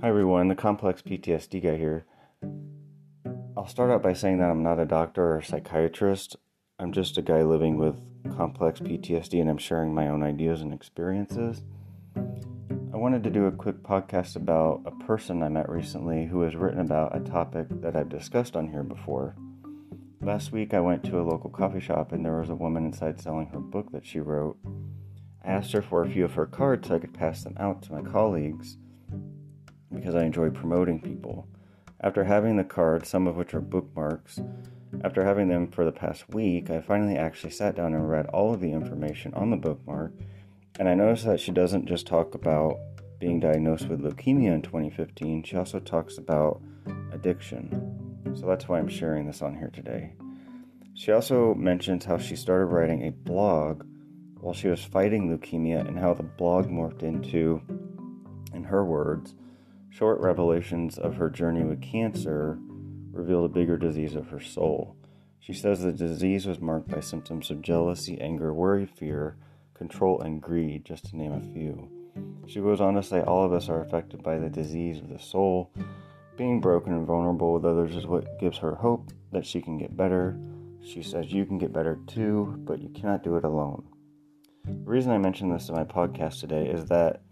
Hi everyone, the complex PTSD guy here. I'll start out by saying that I'm not a doctor or a psychiatrist. I'm just a guy living with complex PTSD and I'm sharing my own ideas and experiences. I wanted to do a quick podcast about a person I met recently who has written about a topic that I've discussed on here before. Last week I went to a local coffee shop and there was a woman inside selling her book that she wrote. I asked her for a few of her cards so I could pass them out to my colleagues because I enjoy promoting people. After having the cards, some of which are bookmarks, after having them for the past week, I finally actually sat down and read all of the information on the bookmark, and I noticed that she doesn't just talk about being diagnosed with leukemia in 2015, she also talks about addiction. So that's why I'm sharing this on here today. She also mentions how she started writing a blog while she was fighting leukemia and how the blog morphed into, in her words, Short revelations of her journey with cancer revealed a bigger disease of her soul. She says the disease was marked by symptoms of jealousy, anger, worry, fear, control, and greed, just to name a few. She goes on to say all of us are affected by the disease of the soul. Being broken and vulnerable with others is what gives her hope that she can get better. She says you can get better too, but you cannot do it alone. The reason I mention this in my podcast today is that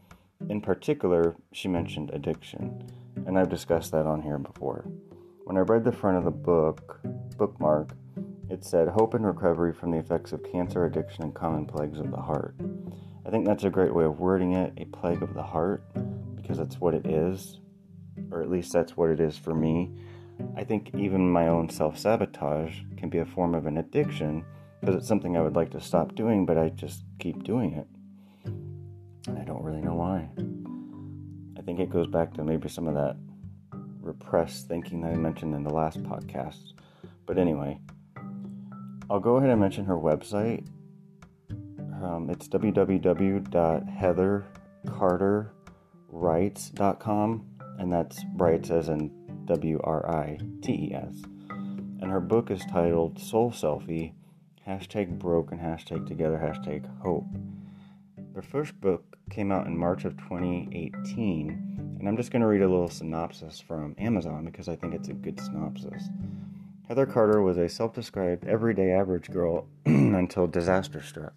in particular, she mentioned addiction, and I've discussed that on here before. When I read the front of the book, bookmark, it said Hope and Recovery from the Effects of Cancer, Addiction, and Common Plagues of the Heart. I think that's a great way of wording it, a plague of the heart, because that's what it is, or at least that's what it is for me. I think even my own self sabotage can be a form of an addiction because it's something I would like to stop doing, but I just keep doing it and I don't really know think it goes back to maybe some of that repressed thinking that I mentioned in the last podcast. But anyway, I'll go ahead and mention her website. Um, it's www.heathercarterwrites.com, and that's writes as in W R I T E S. And her book is titled Soul Selfie, hashtag broke and hashtag together, hashtag hope. Her first book came out in March of 2018, and I'm just going to read a little synopsis from Amazon because I think it's a good synopsis. Heather Carter was a self described everyday average girl until disaster struck.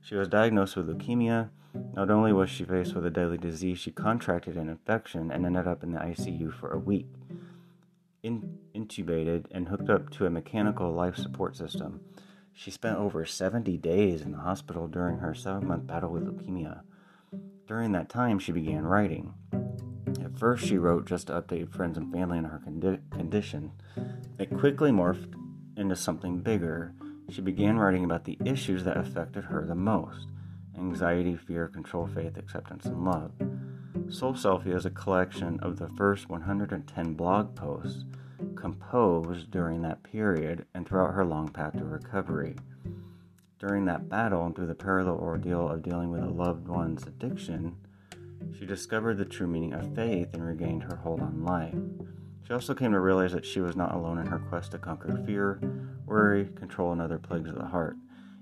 She was diagnosed with leukemia. Not only was she faced with a deadly disease, she contracted an infection and ended up in the ICU for a week. In- intubated and hooked up to a mechanical life support system. She spent over 70 days in the hospital during her seven month battle with leukemia. During that time, she began writing. At first, she wrote just to update friends and family on her condi- condition. It quickly morphed into something bigger. She began writing about the issues that affected her the most anxiety, fear, control, faith, acceptance, and love. Soul Selfie is a collection of the first 110 blog posts composed during that period and throughout her long path to recovery. During that battle and through the parallel ordeal of dealing with a loved one's addiction, she discovered the true meaning of faith and regained her hold on life. She also came to realize that she was not alone in her quest to conquer fear, worry, control, and other plagues of the heart.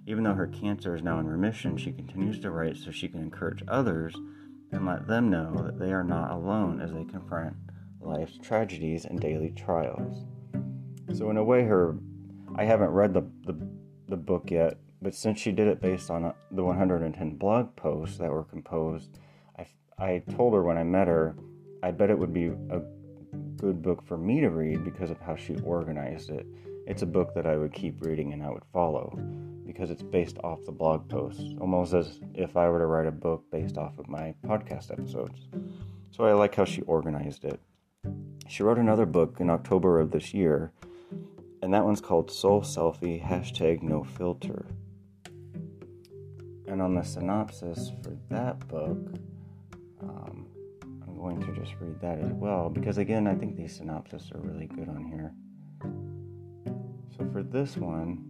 Even though her cancer is now in remission, she continues to write so she can encourage others and let them know that they are not alone as they confront life's tragedies and daily trials. So in a way, her I haven't read the the, the book yet, but since she did it based on uh, the 110 blog posts that were composed, I I told her when I met her, I bet it would be a good book for me to read because of how she organized it. It's a book that I would keep reading and I would follow because it's based off the blog posts, almost as if I were to write a book based off of my podcast episodes. So I like how she organized it. She wrote another book in October of this year, and that one's called Soul Selfie hashtag no filter. And on the synopsis for that book, um, I'm going to just read that as well because, again, I think these synopses are really good on here. So for this one,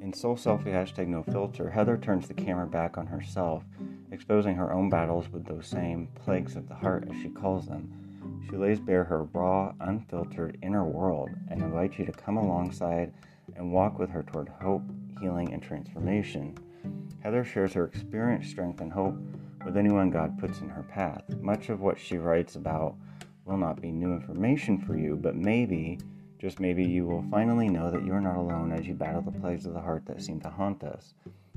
in Soul Selfie hashtag no filter, Heather turns the camera back on herself, exposing her own battles with those same plagues of the heart, as she calls them she lays bare her raw, unfiltered inner world and invites you to come alongside and walk with her toward hope, healing, and transformation. Heather shares her experience, strength, and hope with anyone God puts in her path. Much of what she writes about will not be new information for you, but maybe, just maybe, you will finally know that you are not alone as you battle the plagues of the heart that seem to haunt us.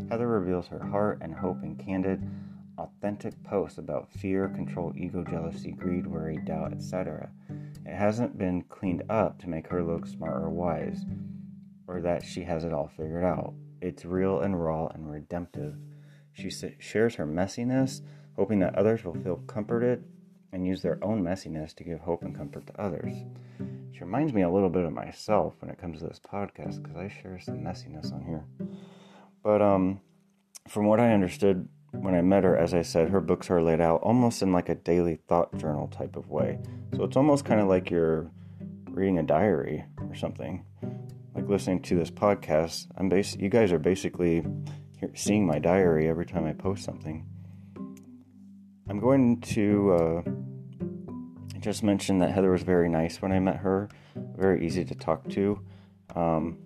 Heather reveals her heart and hope in candid, authentic posts about fear, control, ego, jealousy, greed, worry, doubt, etc. It hasn't been cleaned up to make her look smart or wise, or that she has it all figured out. It's real and raw and redemptive. She shares her messiness, hoping that others will feel comforted and use their own messiness to give hope and comfort to others. She reminds me a little bit of myself when it comes to this podcast because I share some messiness on here. But um, from what I understood when I met her, as I said, her books are laid out almost in like a daily thought journal type of way. So it's almost kind of like you're reading a diary or something. Like listening to this podcast, I'm bas- you guys are basically seeing my diary every time I post something. I'm going to uh, just mention that Heather was very nice when I met her, very easy to talk to. Um,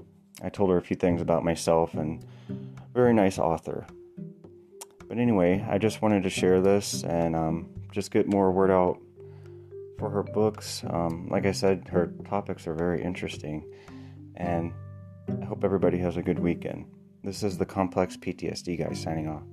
I told her a few things about myself and very nice author. But anyway, I just wanted to share this and um, just get more word out for her books. Um, like I said, her topics are very interesting, and I hope everybody has a good weekend. This is the Complex PTSD guy signing off.